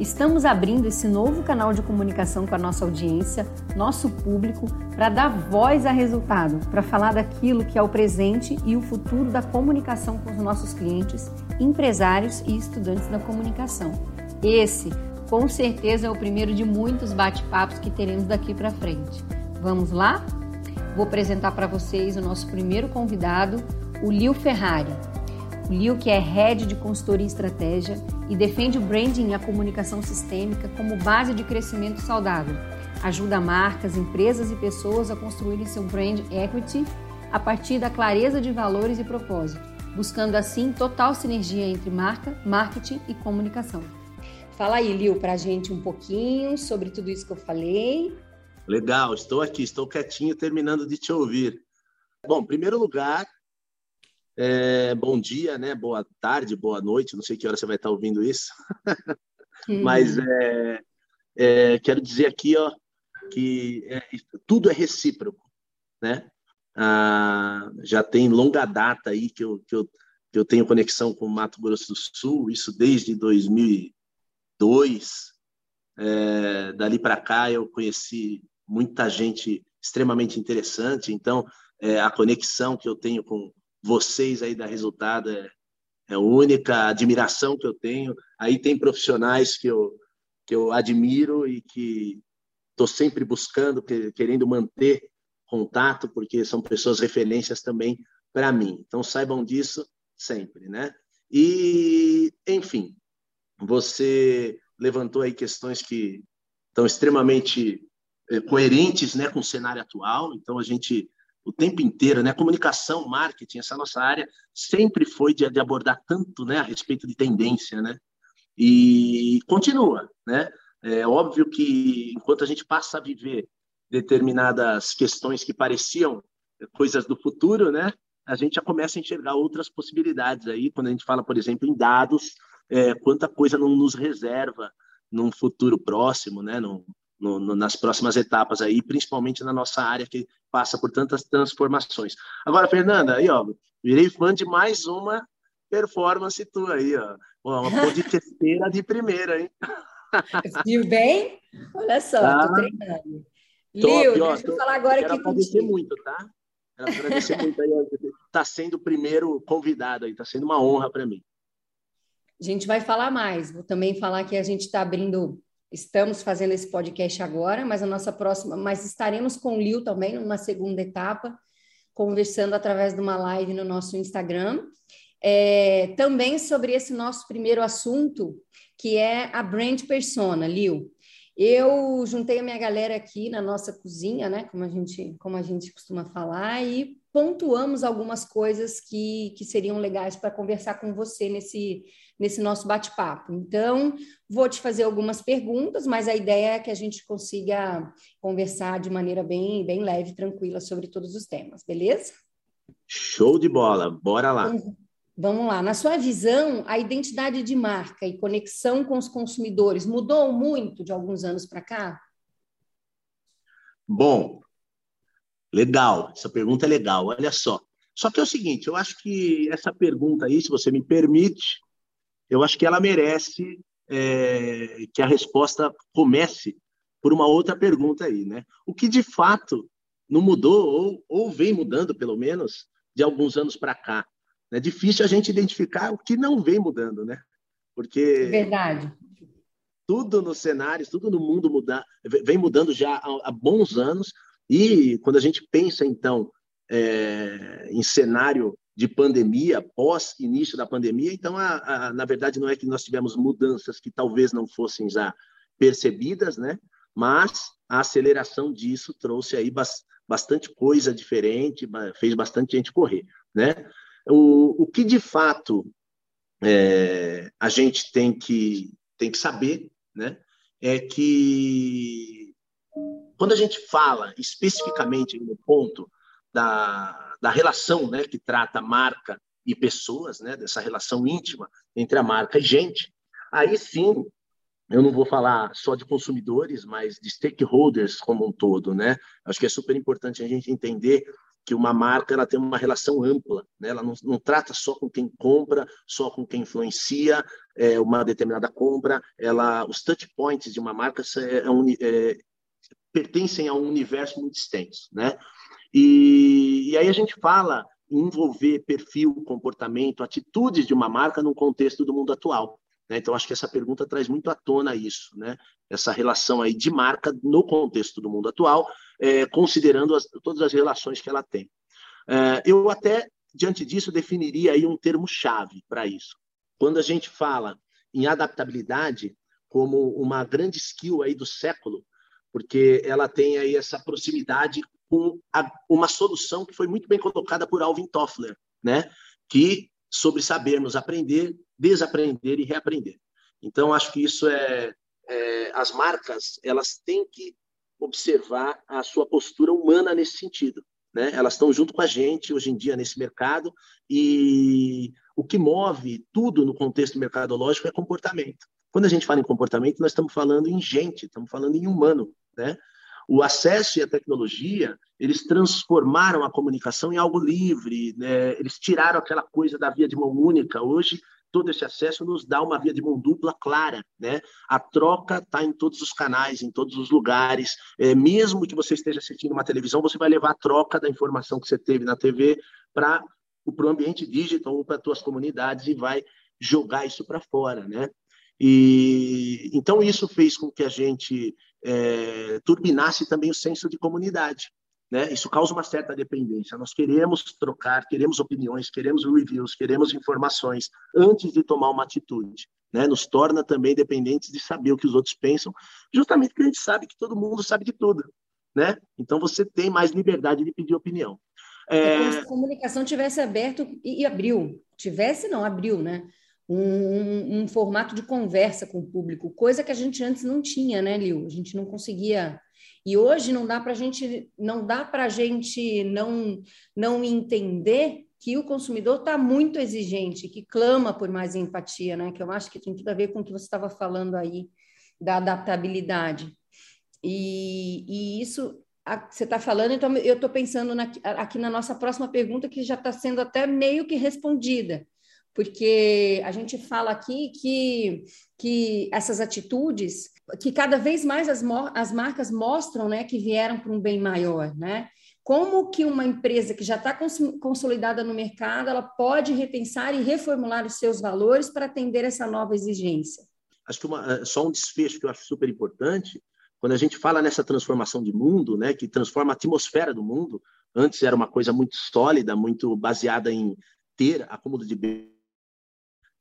Estamos abrindo esse novo canal de comunicação com a nossa audiência, nosso público, para dar voz a resultado, para falar daquilo que é o presente e o futuro da comunicação com os nossos clientes, empresários e estudantes da comunicação. Esse, com certeza, é o primeiro de muitos bate-papos que teremos daqui para frente. Vamos lá? Vou apresentar para vocês o nosso primeiro convidado, o Lil Ferrari. O Lil, que é Head de Consultoria e Estratégia e defende o branding e a comunicação sistêmica como base de crescimento saudável. Ajuda marcas, empresas e pessoas a construírem seu brand equity a partir da clareza de valores e propósito, buscando assim total sinergia entre marca, marketing e comunicação. Fala aí, Lil, para a gente um pouquinho sobre tudo isso que eu falei. Legal, estou aqui, estou quietinho, terminando de te ouvir. Bom, em primeiro lugar, é, bom dia, né? Boa tarde, boa noite. Não sei que hora você vai estar ouvindo isso, hum. mas é, é, quero dizer aqui, ó, que é, tudo é recíproco, né? Ah, já tem longa data aí que eu, que eu, que eu tenho conexão com o Mato Grosso do Sul, isso desde 2002. É, dali para cá eu conheci muita gente extremamente interessante, então é, a conexão que eu tenho com vocês aí da Resultado é, é única, a admiração que eu tenho. Aí tem profissionais que eu, que eu admiro e que estou sempre buscando, querendo manter contato, porque são pessoas referências também para mim. Então saibam disso sempre, né? E, enfim, você levantou aí questões que estão extremamente eh, coerentes né, com o cenário atual. Então, a gente o tempo inteiro, né? Comunicação, marketing, essa nossa área sempre foi de, de, abordar tanto, né, a respeito de tendência, né? E continua, né? É óbvio que enquanto a gente passa a viver determinadas questões que pareciam coisas do futuro, né? A gente já começa a enxergar outras possibilidades aí, quando a gente fala, por exemplo, em dados, é, quanta coisa não nos reserva num futuro próximo, né? Num, no, no, nas próximas etapas aí, principalmente na nossa área que passa por tantas transformações. Agora, Fernanda, aí, ó, virei fã de mais uma performance tua aí, ó. Uma podcasteira de primeira, hein? Viu bem? Olha só, tá. tô treinando. Liu, deixa eu falar agora aqui agradecer contigo. muito, tá? Quero agradecer muito aí. Tá sendo o primeiro convidado aí, tá sendo uma honra para mim. A gente vai falar mais. Vou também falar que a gente está abrindo Estamos fazendo esse podcast agora, mas a nossa próxima, mas estaremos com o Lil também numa segunda etapa, conversando através de uma live no nosso Instagram. É, também sobre esse nosso primeiro assunto, que é a brand persona, Lil. Eu juntei a minha galera aqui na nossa cozinha, né? Como a gente, como a gente costuma falar, e pontuamos algumas coisas que, que seriam legais para conversar com você nesse, nesse nosso bate-papo. Então, vou te fazer algumas perguntas, mas a ideia é que a gente consiga conversar de maneira bem, bem leve, tranquila sobre todos os temas, beleza? Show de bola, bora lá. Então, vamos lá. Na sua visão, a identidade de marca e conexão com os consumidores mudou muito de alguns anos para cá? Bom, legal. Essa pergunta é legal. Olha só. Só que é o seguinte, eu acho que essa pergunta aí, se você me permite, eu acho que ela merece é, que a resposta comece por uma outra pergunta aí, né? O que de fato não mudou ou, ou vem mudando, pelo menos, de alguns anos para cá? É difícil a gente identificar o que não vem mudando, né? Porque verdade tudo no cenário, tudo no mundo muda, vem mudando já há, há bons anos e quando a gente pensa então é, em cenário de pandemia, pós início da pandemia. Então, a, a, na verdade, não é que nós tivemos mudanças que talvez não fossem já percebidas, né? Mas a aceleração disso trouxe aí bastante coisa diferente, fez bastante gente correr, né? O, o que de fato é, a gente tem que tem que saber, né? É que quando a gente fala especificamente no ponto da, da relação né, que trata marca e pessoas, né, dessa relação íntima entre a marca e gente, aí sim eu não vou falar só de consumidores, mas de stakeholders como um todo, né? Acho que é super importante a gente entender que uma marca ela tem uma relação ampla, né? ela não, não trata só com quem compra, só com quem influencia é, uma determinada compra, ela, os touch points de uma marca é, é é, pertencem a um universo muito extenso, né? E, e aí a gente fala em envolver perfil, comportamento, atitudes de uma marca no contexto do mundo atual. Né? Então, acho que essa pergunta traz muito à tona isso, né? essa relação aí de marca no contexto do mundo atual, é, considerando as, todas as relações que ela tem. É, eu até, diante disso, definiria aí um termo-chave para isso. Quando a gente fala em adaptabilidade como uma grande skill aí do século, porque ela tem aí essa proximidade a, uma solução que foi muito bem colocada por Alvin Toffler, né? que sobre sabermos aprender, desaprender e reaprender. Então, acho que isso é, é, as marcas elas têm que observar a sua postura humana nesse sentido. Né? Elas estão junto com a gente hoje em dia nesse mercado e o que move tudo no contexto mercadológico é comportamento. Quando a gente fala em comportamento, nós estamos falando em gente, estamos falando em humano. Né? O acesso e a tecnologia, eles transformaram a comunicação em algo livre, né? eles tiraram aquela coisa da via de mão única. Hoje, todo esse acesso nos dá uma via de mão dupla clara, né? A troca está em todos os canais, em todos os lugares. É, mesmo que você esteja assistindo uma televisão, você vai levar a troca da informação que você teve na TV para o ambiente digital ou para as suas comunidades e vai jogar isso para fora, né? E então isso fez com que a gente é, turbinasse também o senso de comunidade. Né? Isso causa uma certa dependência. Nós queremos trocar, queremos opiniões, queremos reviews, queremos informações antes de tomar uma atitude. Né? Nos torna também dependentes de saber o que os outros pensam, justamente porque a gente sabe que todo mundo sabe de tudo. Né? Então você tem mais liberdade de pedir opinião. É, é como se a comunicação tivesse aberto e, e abriu. Tivesse, não, abriu, né? Um, um, um, formato de conversa com o público, coisa que a gente antes não tinha, né, Lil? A gente não conseguia e hoje não dá para a gente não dá para gente não não entender que o consumidor está muito exigente, que clama por mais empatia, né? Que eu acho que tem tudo a ver com o que você estava falando aí da adaptabilidade. E, e isso você está falando, então eu estou pensando na, aqui na nossa próxima pergunta que já está sendo até meio que respondida, porque a gente fala aqui que, que essas atitudes que cada vez mais as, as marcas mostram né, que vieram para um bem maior, né? Como que uma empresa que já está consolidada no mercado, ela pode repensar e reformular os seus valores para atender essa nova exigência? Acho que uma, eh, só um desfecho que eu acho super importante, quando a gente fala nessa transformação de mundo, né, que transforma a atmosfera do mundo, antes era uma coisa muito sólida, muito baseada em ter acúmulo de bem,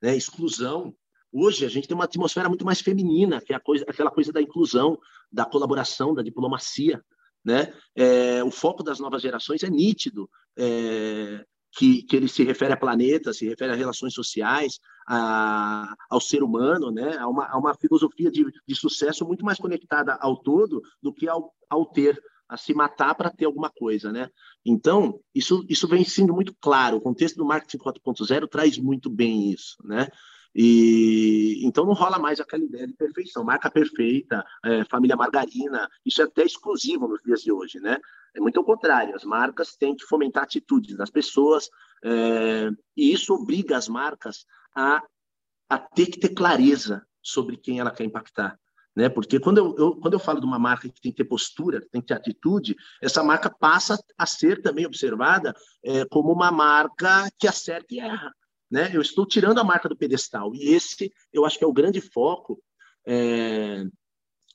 né, exclusão, Hoje a gente tem uma atmosfera muito mais feminina, que é coisa, aquela coisa da inclusão, da colaboração, da diplomacia. Né? É, o foco das novas gerações é nítido, é, que, que ele se refere a planeta, se refere a relações sociais, a, ao ser humano, né? a, uma, a uma filosofia de, de sucesso muito mais conectada ao todo do que ao, ao ter, a se matar para ter alguma coisa. Né? Então, isso, isso vem sendo muito claro, o contexto do marketing 4.0 traz muito bem isso. Né? E então não rola mais aquela ideia de perfeição, marca perfeita, é, família margarina, isso é até exclusivo nos dias de hoje, né? É muito ao contrário, as marcas têm que fomentar atitudes das pessoas é, e isso obriga as marcas a, a ter que ter clareza sobre quem ela quer impactar. Né? Porque quando eu, eu, quando eu falo de uma marca que tem que ter postura, que tem que ter atitude, essa marca passa a ser também observada é, como uma marca que acerta e erra. Né? Eu estou tirando a marca do pedestal. E esse, eu acho que é o grande foco é,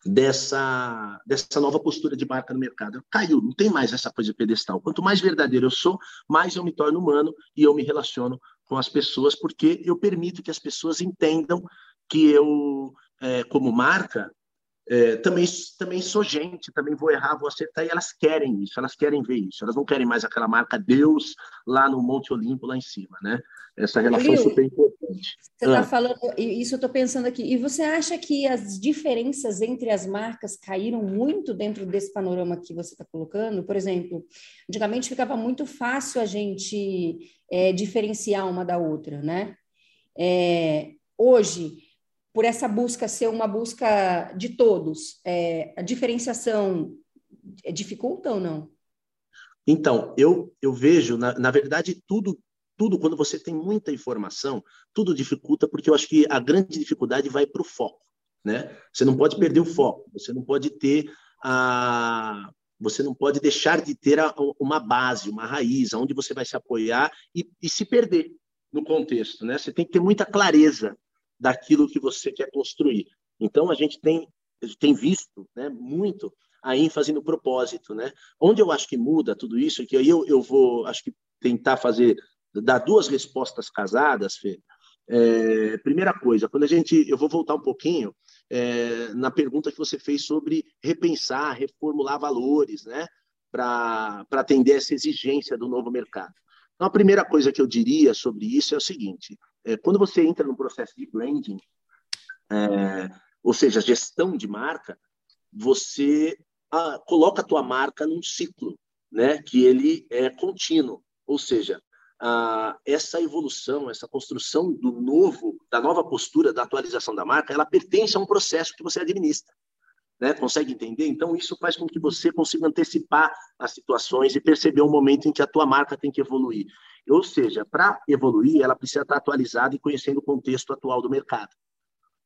dessa, dessa nova postura de marca no mercado. Caiu, não tem mais essa coisa de pedestal. Quanto mais verdadeiro eu sou, mais eu me torno humano e eu me relaciono com as pessoas, porque eu permito que as pessoas entendam que eu, é, como marca, é, também, também sou gente, também vou errar, vou acertar, e elas querem isso, elas querem ver isso, elas não querem mais aquela marca Deus lá no Monte Olimpo, lá em cima, né? Essa relação é super importante. Você está ah. falando, isso eu estou pensando aqui, e você acha que as diferenças entre as marcas caíram muito dentro desse panorama que você está colocando? Por exemplo, antigamente ficava muito fácil a gente é, diferenciar uma da outra, né? É, hoje, por essa busca ser uma busca de todos, é, a diferenciação dificulta ou não? Então, eu, eu vejo, na, na verdade, tudo, tudo, quando você tem muita informação, tudo dificulta, porque eu acho que a grande dificuldade vai para o foco. Né? Você não pode perder o foco, você não pode ter a. Você não pode deixar de ter a, uma base, uma raiz, onde você vai se apoiar e, e se perder no contexto. Né? Você tem que ter muita clareza daquilo que você quer construir. Então, a gente tem, tem visto né, muito a ênfase no propósito, né? Onde eu acho que muda tudo isso, é que aí eu, eu vou, acho que tentar fazer, dar duas respostas casadas, Fê. É, primeira coisa, quando a gente, eu vou voltar um pouquinho é, na pergunta que você fez sobre repensar, reformular valores, né? Para atender essa exigência do novo mercado. Então, a primeira coisa que eu diria sobre isso é o seguinte: é, quando você entra no processo de branding, é, ou seja, gestão de marca, você a, coloca a tua marca num ciclo, né? Que ele é contínuo, ou seja, a, essa evolução, essa construção do novo, da nova postura, da atualização da marca, ela pertence a um processo que você administra. Né? Consegue entender? Então, isso faz com que você consiga antecipar as situações e perceber o momento em que a tua marca tem que evoluir. Ou seja, para evoluir, ela precisa estar atualizada e conhecendo o contexto atual do mercado.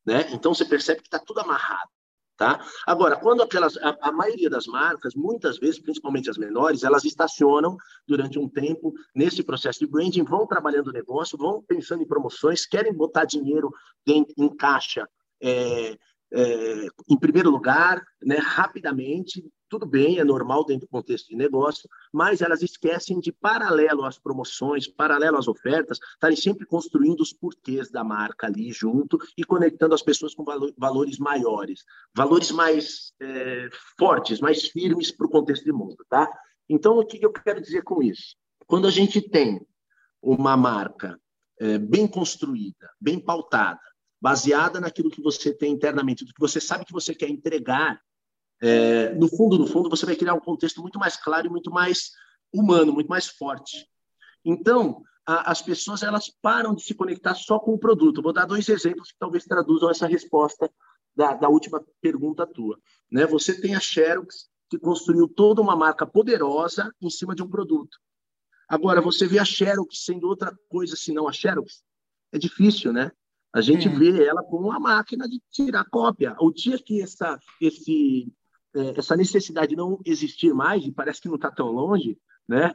Né? Então, você percebe que está tudo amarrado. Tá? Agora, quando aquelas, a, a, maioria das marcas, muitas vezes, principalmente as menores, elas estacionam durante um tempo nesse processo de branding, vão trabalhando o negócio, vão pensando em promoções, querem botar dinheiro em, em caixa é, é, em primeiro lugar, né, rapidamente, tudo bem, é normal dentro do contexto de negócio, mas elas esquecem de, paralelo às promoções, paralelo às ofertas, estarem sempre construindo os porquês da marca ali junto e conectando as pessoas com valores maiores, valores mais é, fortes, mais firmes para o contexto de mundo, tá? Então, o que eu quero dizer com isso? Quando a gente tem uma marca é, bem construída, bem pautada, baseada naquilo que você tem internamente, do que você sabe que você quer entregar é, no fundo, no fundo, você vai criar um contexto muito mais claro e muito mais humano, muito mais forte. Então, a, as pessoas elas param de se conectar só com o produto. Vou dar dois exemplos que talvez traduzam essa resposta da, da última pergunta tua. Né? Você tem a Xerox, que construiu toda uma marca poderosa em cima de um produto. Agora, você vê a Xerox sendo outra coisa senão a Xerox? É difícil, né? A gente é. vê ela como uma máquina de tirar cópia. O dia que essa, esse, é, essa necessidade não existir mais, e parece que não está tão longe, né?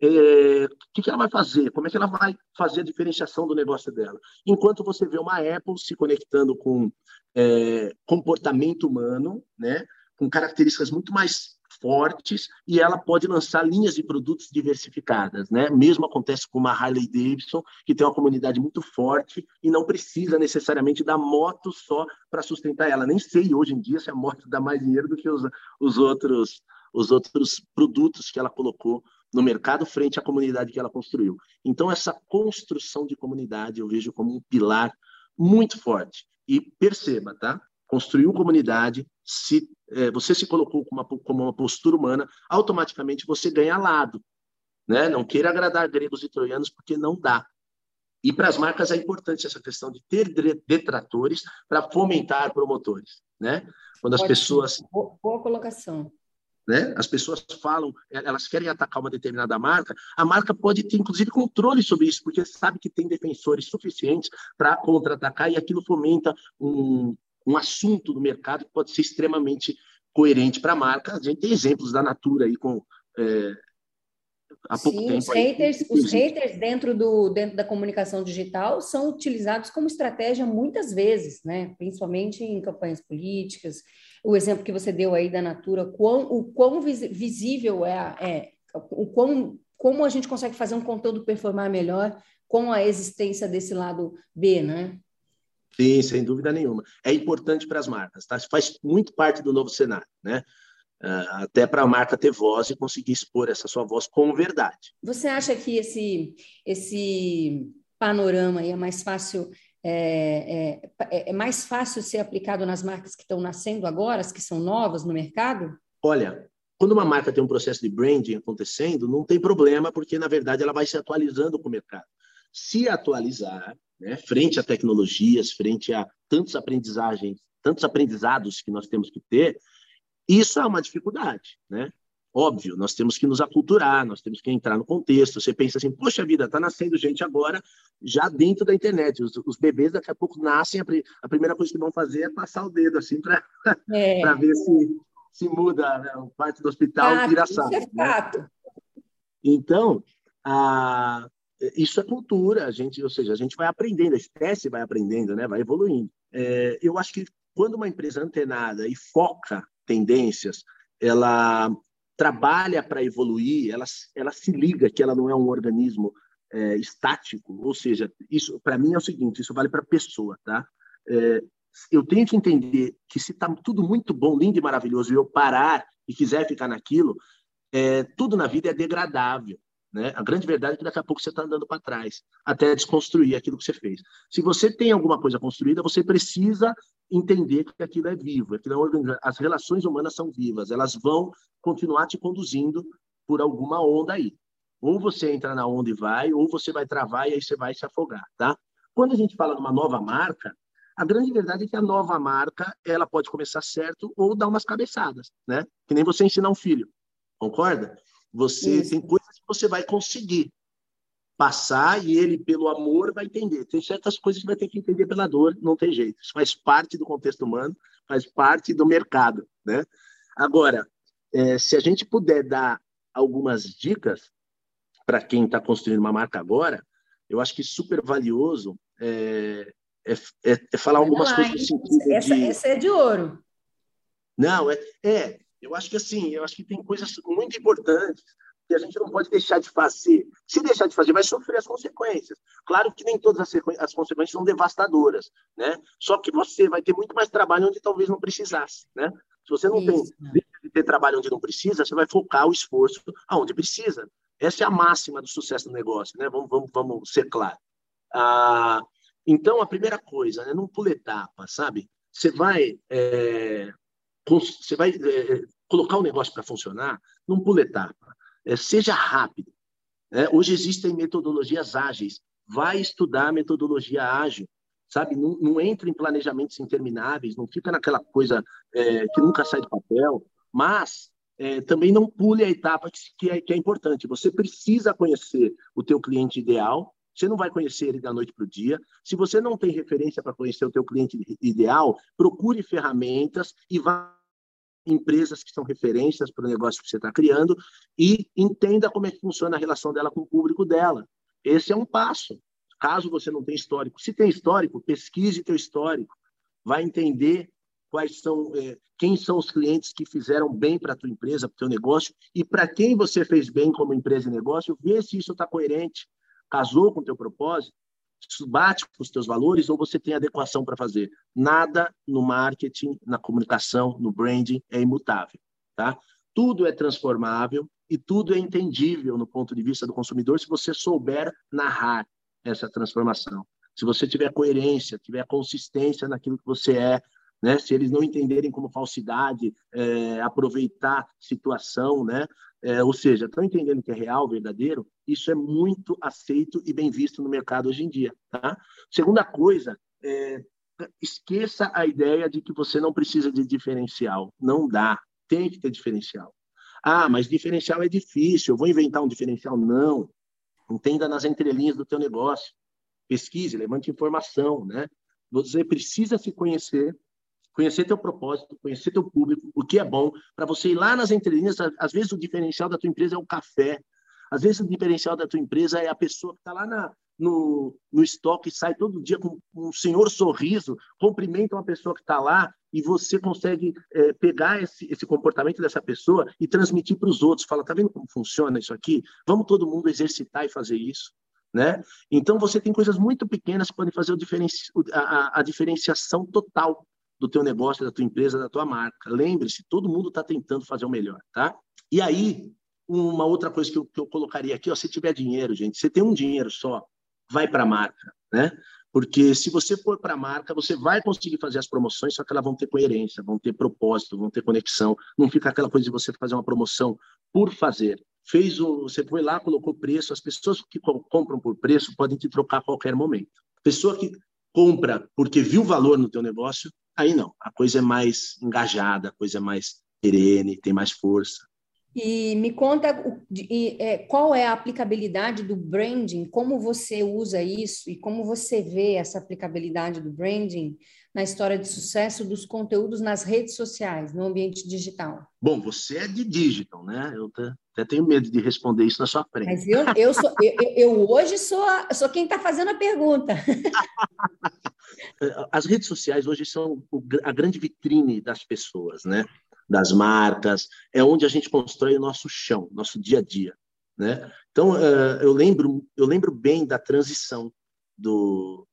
É, o que, que, ela vai fazer? Como é que ela vai fazer a diferenciação do negócio dela? Enquanto você vê uma Apple se conectando com é, comportamento humano, né? com características muito mais fortes e ela pode lançar linhas de produtos diversificadas, né? Mesmo acontece com uma Harley Davidson, que tem uma comunidade muito forte e não precisa necessariamente da moto só para sustentar ela. Nem sei hoje em dia se a moto dá mais dinheiro do que os, os outros os outros produtos que ela colocou no mercado frente à comunidade que ela construiu. Então essa construção de comunidade eu vejo como um pilar muito forte. E perceba, tá? Construiu comunidade, se é, você se colocou como uma, como uma postura humana, automaticamente você ganha lado. Né? Não queira agradar gregos e troianos, porque não dá. E para as marcas é importante essa questão de ter detratores para fomentar promotores. Né? Quando as Pode pessoas. Boa, boa colocação. Né? As pessoas falam, elas querem atacar uma determinada marca, a marca pode ter, inclusive, controle sobre isso, porque sabe que tem defensores suficientes para contra-atacar e aquilo fomenta um, um assunto do mercado que pode ser extremamente coerente para a marca. A gente tem exemplos da Natura aí com é, há pouco Sim, tempo. Os haters, aí, os haters dentro, do, dentro da comunicação digital são utilizados como estratégia muitas vezes, né? principalmente em campanhas políticas. O exemplo que você deu aí da Natura, quão, o quão visível é, é o quão, como a gente consegue fazer um conteúdo performar melhor com a existência desse lado B, né? Sim, sem dúvida nenhuma. É importante para as marcas, tá? Faz muito parte do novo cenário, né? Uh, até para a marca ter voz e conseguir expor essa sua voz com verdade. Você acha que esse, esse panorama é mais fácil é, é, é, mais fácil ser aplicado nas marcas que estão nascendo agora, as que são novas no mercado? Olha, quando uma marca tem um processo de branding acontecendo, não tem problema, porque na verdade ela vai se atualizando com o mercado. Se atualizar, né, frente a tecnologias, frente a tantos aprendizagens, tantos aprendizados que nós temos que ter, isso é uma dificuldade, né? Óbvio, nós temos que nos aculturar, nós temos que entrar no contexto. Você pensa assim, poxa vida, está nascendo gente agora já dentro da internet. Os, os bebês daqui a pouco nascem, a, a, primeira coisa que vão fazer é passar o dedo assim para é. ver se, se muda né, parte do hospital fato, vira é né? fato. Né? Então, a, isso é cultura, a gente, ou seja, a gente vai aprendendo, a espécie vai aprendendo, né, vai evoluindo. É, eu acho que quando uma empresa antenada e foca tendências, ela trabalha para evoluir, ela, ela se liga que ela não é um organismo é, estático, ou seja, isso para mim é o seguinte, isso vale para a pessoa, tá? É, eu tenho que entender que se está tudo muito bom, lindo e maravilhoso, e eu parar e quiser ficar naquilo, é, tudo na vida é degradável. Né? A grande verdade é que daqui a pouco você está andando para trás, até desconstruir aquilo que você fez. Se você tem alguma coisa construída, você precisa entender que aquilo é vivo, aquilo é as relações humanas são vivas, elas vão continuar te conduzindo por alguma onda aí. Ou você entra na onda e vai, ou você vai travar e aí você vai se afogar, tá? Quando a gente fala de uma nova marca, a grande verdade é que a nova marca ela pode começar certo ou dar umas cabeçadas, né? Que nem você ensinar um filho, concorda? Você Isso. tem coisas que você vai conseguir passar e ele, pelo amor, vai entender. Tem certas coisas que vai ter que entender pela dor, não tem jeito. Isso faz parte do contexto humano, faz parte do mercado, né? Agora, é, se a gente puder dar algumas dicas para quem está construindo uma marca agora, eu acho que super valioso é, é, é, é falar algumas lá, coisas essa, de... essa é de ouro. Não, é, é, eu acho que assim, eu acho que tem coisas muito importantes que a gente não pode deixar de fazer. Se deixar de fazer, vai sofrer as consequências. Claro que nem todas as, as consequências são devastadoras, né? Só que você vai ter muito mais trabalho onde talvez não precisasse, né? Se você não Isso. tem de ter trabalho onde não precisa, você vai focar o esforço aonde precisa. Essa é a máxima do sucesso do negócio, né? Vamos, vamos, vamos ser claros. Ah, então, a primeira coisa, né? não pula etapa, sabe? Você vai, é, você vai é, colocar o negócio para funcionar, não pula etapa é, seja rápido. Né? Hoje existem metodologias ágeis. Vai estudar metodologia ágil, sabe? Não, não entra em planejamentos intermináveis, não fica naquela coisa é, que nunca sai de papel, mas é, também não pule a etapa que, é, que é importante. Você precisa conhecer o teu cliente ideal, você não vai conhecer ele da noite para o dia. Se você não tem referência para conhecer o teu cliente ideal, procure ferramentas e vá empresas que são referências para o negócio que você está criando e entenda como é que funciona a relação dela com o público dela. Esse é um passo. Caso você não tenha histórico, se tem histórico, pesquise teu histórico, vai entender quais são, é, quem são os clientes que fizeram bem para tua empresa, para teu negócio e para quem você fez bem como empresa e negócio, vê se isso está coerente, casou com teu propósito bate com os teus valores ou você tem adequação para fazer. Nada no marketing, na comunicação, no branding é imutável, tá? Tudo é transformável e tudo é entendível no ponto de vista do consumidor se você souber narrar essa transformação. Se você tiver coerência, tiver consistência naquilo que você é, né? Se eles não entenderem como falsidade, é, aproveitar situação, né? É, ou seja, estão entendendo que é real, verdadeiro, isso é muito aceito e bem visto no mercado hoje em dia. Tá? Segunda coisa, é, esqueça a ideia de que você não precisa de diferencial. Não dá. Tem que ter diferencial. Ah, mas diferencial é difícil. Eu vou inventar um diferencial? Não. Entenda nas entrelinhas do teu negócio. Pesquise, levante informação, né? Você precisa se conhecer conhecer teu propósito, conhecer teu público, o que é bom, para você ir lá nas entrelinhas. Às vezes o diferencial da tua empresa é o café, às vezes o diferencial da tua empresa é a pessoa que está lá na, no, no estoque sai todo dia com um senhor sorriso, cumprimenta uma pessoa que está lá e você consegue é, pegar esse, esse comportamento dessa pessoa e transmitir para os outros. Fala, tá vendo como funciona isso aqui? Vamos todo mundo exercitar e fazer isso. Né? Então você tem coisas muito pequenas que podem fazer diferenci... a, a, a diferenciação total do teu negócio, da tua empresa, da tua marca. Lembre-se, todo mundo está tentando fazer o melhor, tá? E aí, uma outra coisa que eu, que eu colocaria aqui, ó, se tiver dinheiro, gente, você tem um dinheiro só, vai para a marca, né? Porque se você for para a marca, você vai conseguir fazer as promoções, só que elas vão ter coerência, vão ter propósito, vão ter conexão. Não fica aquela coisa de você fazer uma promoção por fazer. Fez o, você foi lá, colocou preço. As pessoas que compram por preço podem te trocar a qualquer momento. Pessoa que compra porque viu valor no teu negócio, aí não. A coisa é mais engajada, a coisa é mais perene, tem mais força. E me conta é, qual é a aplicabilidade do branding, como você usa isso e como você vê essa aplicabilidade do branding na história de sucesso dos conteúdos nas redes sociais, no ambiente digital. Bom, você é de digital, né? Eu até tenho medo de responder isso na sua frente. Mas eu, eu, sou, eu, eu hoje sou, sou quem está fazendo a pergunta. As redes sociais hoje são a grande vitrine das pessoas, né? Das marcas, é onde a gente constrói o nosso chão, nosso dia a dia, né? Então uh, eu lembro eu lembro bem da transição do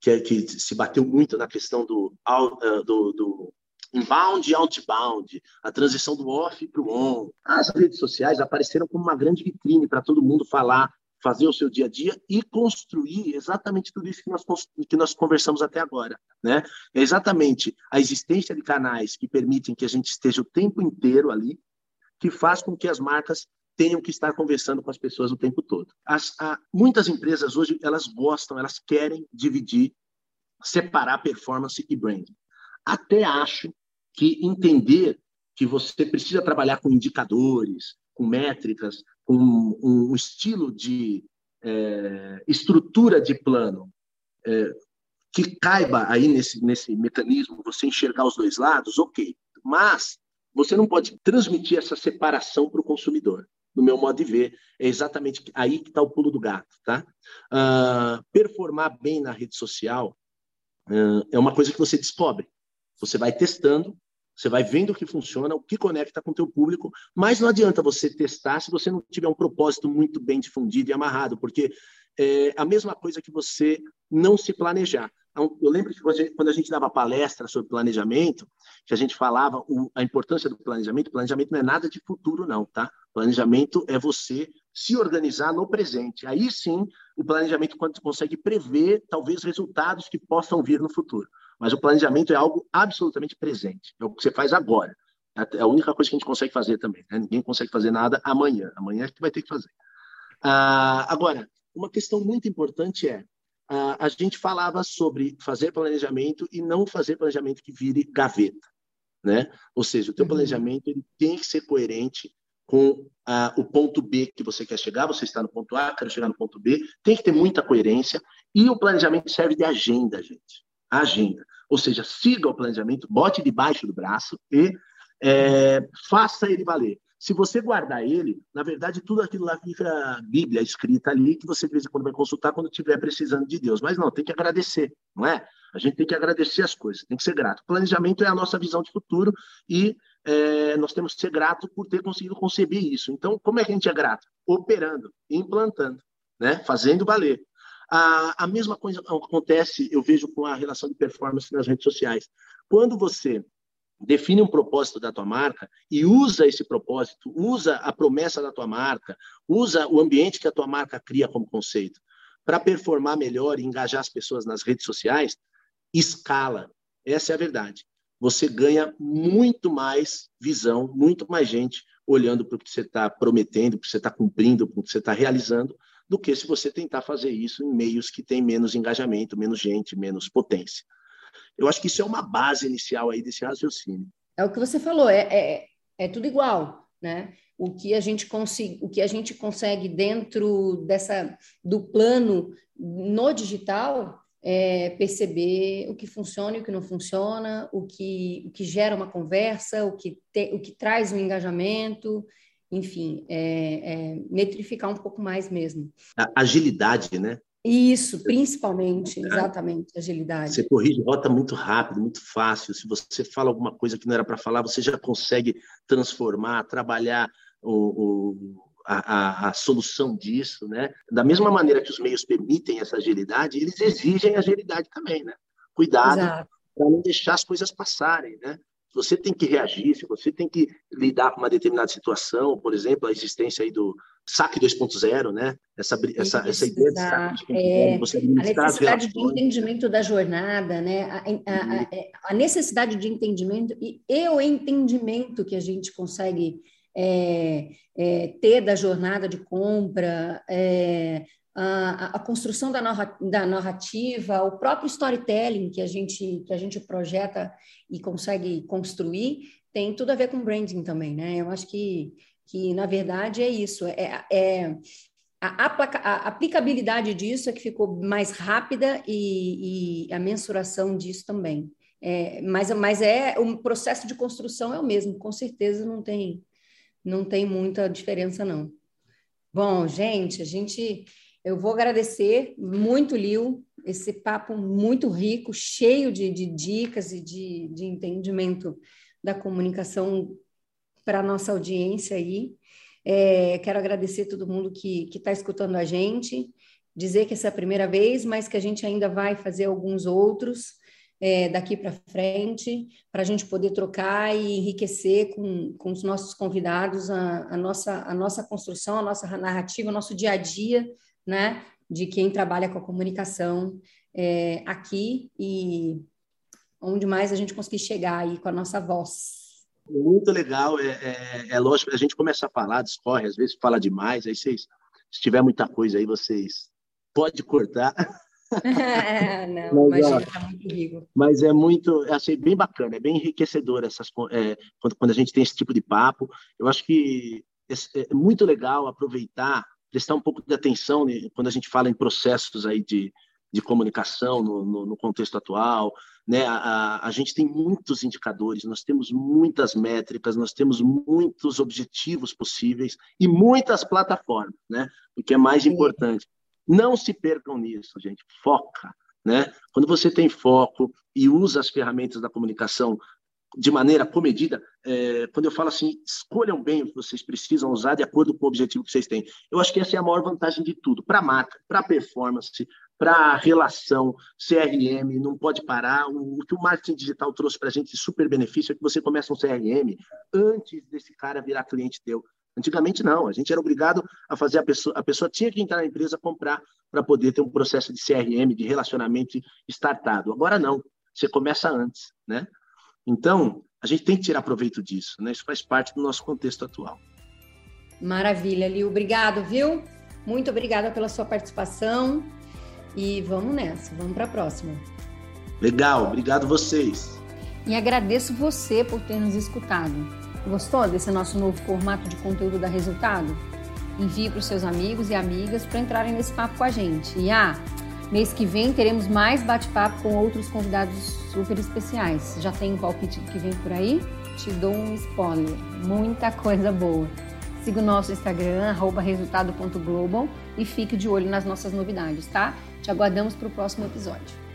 que, que se bateu muito na questão do, uh, do, do inbound e outbound, a transição do off para o on. As redes sociais apareceram como uma grande vitrine para todo mundo falar fazer o seu dia a dia e construir exatamente tudo isso que nós, que nós conversamos até agora. Né? É exatamente a existência de canais que permitem que a gente esteja o tempo inteiro ali, que faz com que as marcas tenham que estar conversando com as pessoas o tempo todo. As, a, muitas empresas hoje elas gostam, elas querem dividir, separar performance e branding. Até acho que entender que você precisa trabalhar com indicadores, com métricas, com um, estilo de é, estrutura de plano é, que caiba aí nesse, nesse mecanismo, você enxergar os dois lados, ok. Mas você não pode transmitir essa separação para o consumidor. No meu modo de ver, é exatamente aí que está o pulo do gato. Tá? Uh, performar bem na rede social uh, é uma coisa que você descobre. Você vai testando, você vai vendo o que funciona, o que conecta com o teu público, mas não adianta você testar se você não tiver um propósito muito bem difundido e amarrado, porque é a mesma coisa que você não se planejar. Eu lembro que quando a gente dava palestra sobre planejamento, que a gente falava a importância do planejamento, planejamento não é nada de futuro não, tá? Planejamento é você se organizar no presente. Aí sim, o planejamento quando consegue prever talvez resultados que possam vir no futuro. Mas o planejamento é algo absolutamente presente. É o que você faz agora. É a única coisa que a gente consegue fazer também. Né? Ninguém consegue fazer nada amanhã. Amanhã é que vai ter que fazer. Ah, agora, uma questão muito importante é ah, a gente falava sobre fazer planejamento e não fazer planejamento que vire gaveta, né? Ou seja, o teu uhum. planejamento ele tem que ser coerente com ah, o ponto B que você quer chegar. Você está no ponto A, quero chegar no ponto B. Tem que ter muita coerência e o planejamento serve de agenda, gente a agenda. Ou seja, siga o planejamento, bote debaixo do braço e é, faça ele valer. Se você guardar ele, na verdade, tudo aquilo lá fica Bíblia escrita ali, que você de vez em quando vai consultar quando estiver precisando de Deus. Mas não, tem que agradecer, não é? A gente tem que agradecer as coisas, tem que ser grato. Planejamento é a nossa visão de futuro e é, nós temos que ser grato por ter conseguido conceber isso. Então, como é que a gente é grato? Operando, implantando, né? fazendo valer. A, a mesma coisa acontece, eu vejo, com a relação de performance nas redes sociais. Quando você define um propósito da tua marca e usa esse propósito, usa a promessa da tua marca, usa o ambiente que a tua marca cria como conceito para performar melhor e engajar as pessoas nas redes sociais, escala. Essa é a verdade. Você ganha muito mais visão, muito mais gente olhando para o que você está prometendo, para o que você está cumprindo, para o que você está realizando, do que se você tentar fazer isso em meios que têm menos engajamento, menos gente, menos potência. Eu acho que isso é uma base inicial aí desse raciocínio. É o que você falou, é, é, é tudo igual, né? O que a gente consegue, o que a gente consegue dentro dessa do plano no digital é perceber o que funciona e o que não funciona, o que, o que gera uma conversa, o que, te, o que traz um engajamento enfim, é, é, metrificar um pouco mais mesmo. A agilidade, né? Isso, principalmente, exatamente, agilidade. Você corrige rota muito rápido, muito fácil. Se você fala alguma coisa que não era para falar, você já consegue transformar, trabalhar o, o a, a, a, solução disso, né? Da mesma maneira que os meios permitem essa agilidade, eles exigem agilidade também, né? Cuidado para não deixar as coisas passarem, né? Você tem que reagir, se você tem que lidar com uma determinada situação, por exemplo, a existência aí do saque 2.0, né? Essa, essa, essa ideia de saque 2.0, é, você administrar a necessidade de entendimento da jornada, né? A, a, a, é, a, necessidade de entendimento e, e o entendimento que a gente consegue é, é, ter da jornada de compra, é, a, construção da, da narrativa, o próprio storytelling que a gente que a gente projeta e consegue construir tem tudo a ver com branding também, né? Eu acho que que na verdade é isso, é, é a, a, aplicabilidade disso é que ficou mais rápida e, e a mensuração disso também. É, mas, mas é o processo de construção é o mesmo, com certeza não tem não tem muita diferença não. Bom, gente, a gente eu vou agradecer muito, Lil, esse papo muito rico, cheio de, de dicas e de, de entendimento da comunicação para a nossa audiência aí. É, quero agradecer todo mundo que está escutando a gente, dizer que essa é a primeira vez, mas que a gente ainda vai fazer alguns outros é, daqui para frente, para a gente poder trocar e enriquecer com, com os nossos convidados a, a, nossa, a nossa construção, a nossa narrativa, o nosso dia a dia, né, de quem trabalha com a comunicação é, aqui e onde mais a gente conseguir chegar aí com a nossa voz. Muito legal, é, é, é lógico, a gente começa a falar, discorre, às vezes fala demais, aí vocês, se tiver muita coisa aí, vocês pode cortar. É, não, mas, imagina, tá muito rico. Mas é muito, achei bem bacana, é bem enriquecedor essas, é, quando, quando a gente tem esse tipo de papo. Eu acho que é muito legal aproveitar, prestar um pouco de atenção né, quando a gente fala em processos aí de, de comunicação no, no, no contexto atual. Né? A, a, a, gente tem muitos indicadores, nós temos muitas métricas, nós temos muitos objetivos possíveis e muitas plataformas, né? o que é mais importante. Não se percam nisso, gente. Foca. Né? Quando você tem foco e usa as ferramentas da comunicação de maneira comedida, é, quando eu falo assim, escolham bem o que vocês precisam usar de acordo com o objetivo que vocês têm. Eu acho que essa é a maior vantagem de tudo, para marca, para performance, para relação, CRM, não pode parar. O, o, que o marketing digital trouxe para a gente de super benefício é que você começa um CRM antes desse cara virar cliente teu. Antigamente não, a gente era obrigado a fazer a pessoa, a pessoa tinha que entrar na empresa comprar para poder ter um processo de CRM, de relacionamento startado. Agora não, você começa antes, né? Então, a gente tem que tirar proveito disso, né? Isso faz parte do nosso contexto atual. Maravilha, Liu. Obrigado, viu? Muito obrigada pela sua participação. E vamos nessa, vamos para a próxima. Legal, obrigado vocês. E agradeço você por ter nos escutado. Gostou desse nosso novo formato de conteúdo da Resultado? Envie para os seus amigos e amigas para entrarem nesse papo com a gente. E ah, mês que vem teremos mais bate-papo com outros convidados super especiais. Já tem um palpite que vem por aí? Te dou um spoiler. Muita coisa boa. Siga o nosso Instagram, resultado.global e fique de olho nas nossas novidades, tá? Te aguardamos para o próximo episódio.